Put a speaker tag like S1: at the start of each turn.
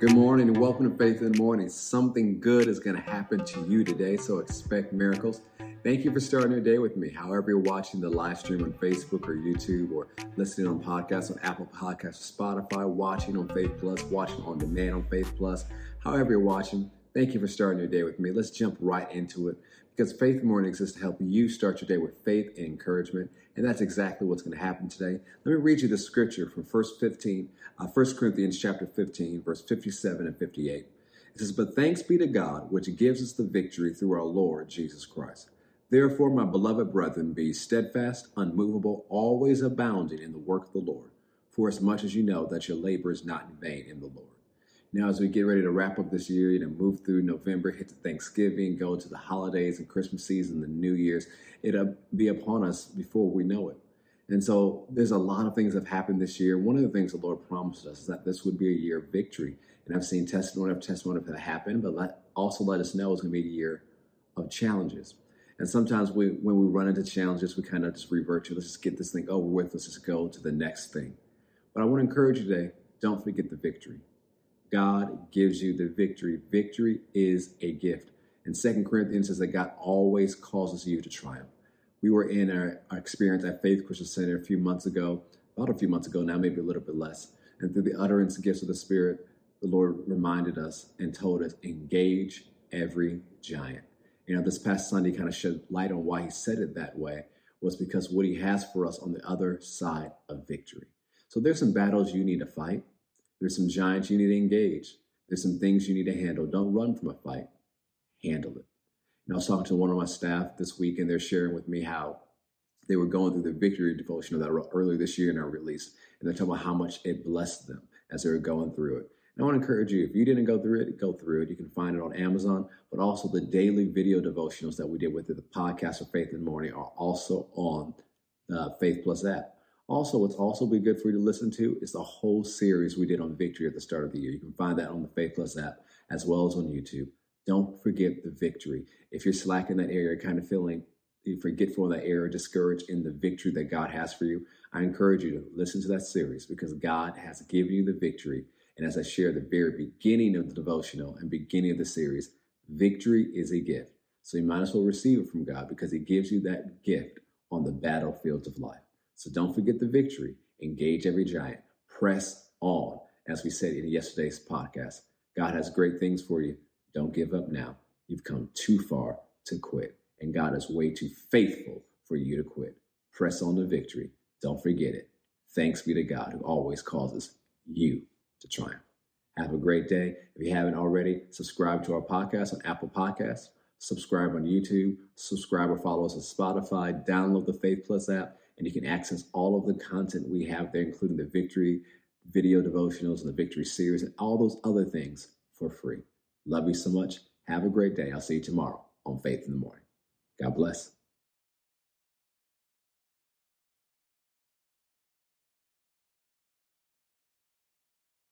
S1: Good morning and welcome to Faith in the Morning. Something good is going to happen to you today, so expect miracles. Thank you for starting your day with me. However, you're watching the live stream on Facebook or YouTube or listening on podcasts on Apple Podcasts or Spotify, watching on Faith Plus, watching on demand on Faith Plus. However, you're watching, thank you for starting your day with me. Let's jump right into it because Faith Morning exists to help you start your day with faith and encouragement. And that's exactly what's going to happen today. Let me read you the scripture from 1 15, uh, 1 Corinthians chapter 15, verse 57 and 58. It says, But thanks be to God, which gives us the victory through our Lord Jesus Christ. Therefore, my beloved brethren, be steadfast, unmovable, always abounding in the work of the Lord, for as much as you know that your labor is not in vain in the Lord. Now, as we get ready to wrap up this year and move through November, hit to Thanksgiving, go to the holidays and Christmas season, the New Year's, it'll be upon us before we know it. And so there's a lot of things that have happened this year. One of the things the Lord promised us is that this would be a year of victory. And I've seen testimony after testimony of that happen, but let, also let us know it's going to be a year of challenges. And sometimes we, when we run into challenges, we kind of just revert to let's just get this thing over with. Let's just go to the next thing. But I want to encourage you today don't forget the victory. God gives you the victory. Victory is a gift. And Second Corinthians says that God always causes you to triumph. We were in our, our, experience at Faith Christian Center a few months ago, about a few months ago now, maybe a little bit less. And through the utterance and gifts of the Spirit, the Lord reminded us and told us, engage every giant. You know, this past Sunday kind of shed light on why he said it that way was because what he has for us on the other side of victory. So there's some battles you need to fight. There's some giants you need to engage. There's some things you need to handle. Don't run from a fight, handle it. And I was talking to one of my staff this week, and they're sharing with me how they were going through the victory devotional that earlier this year in our release, and they're talking about how much it blessed them as they were going through it. And I want to encourage you, if you didn't go through it, go through it. You can find it on Amazon, but also the daily video devotionals that we did with it, the podcast of Faith in the Morning, are also on the Faith Plus app. Also, what's also be good for you to listen to is the whole series we did on victory at the start of the year. You can find that on the Faith Plus app as well as on YouTube. Don't forget the victory. If you're slacking that area, kind of feeling forgetful in that area, discouraged in the victory that God has for you, I encourage you to listen to that series because God has given you the victory. And as I share the very beginning of the devotional and beginning of the series, victory is a gift. So you might as well receive it from God because He gives you that gift on the battlefields of life. So don't forget the victory. Engage every giant. Press on, as we said in yesterday's podcast. God has great things for you. Don't give up now. You've come too far to quit, and God is way too faithful for you to quit. Press on to victory. Don't forget it. Thanks be to God who always causes you to triumph. Have a great day. If you haven't already, subscribe to our podcast on Apple Podcasts, subscribe on YouTube, subscribe or follow us on Spotify, download the Faith Plus app, and you can access all of the content we have there, including the Victory video devotionals and the Victory series and all those other things for free. Love you so much. Have a great day. I'll see you tomorrow on Faith in the Morning. God bless.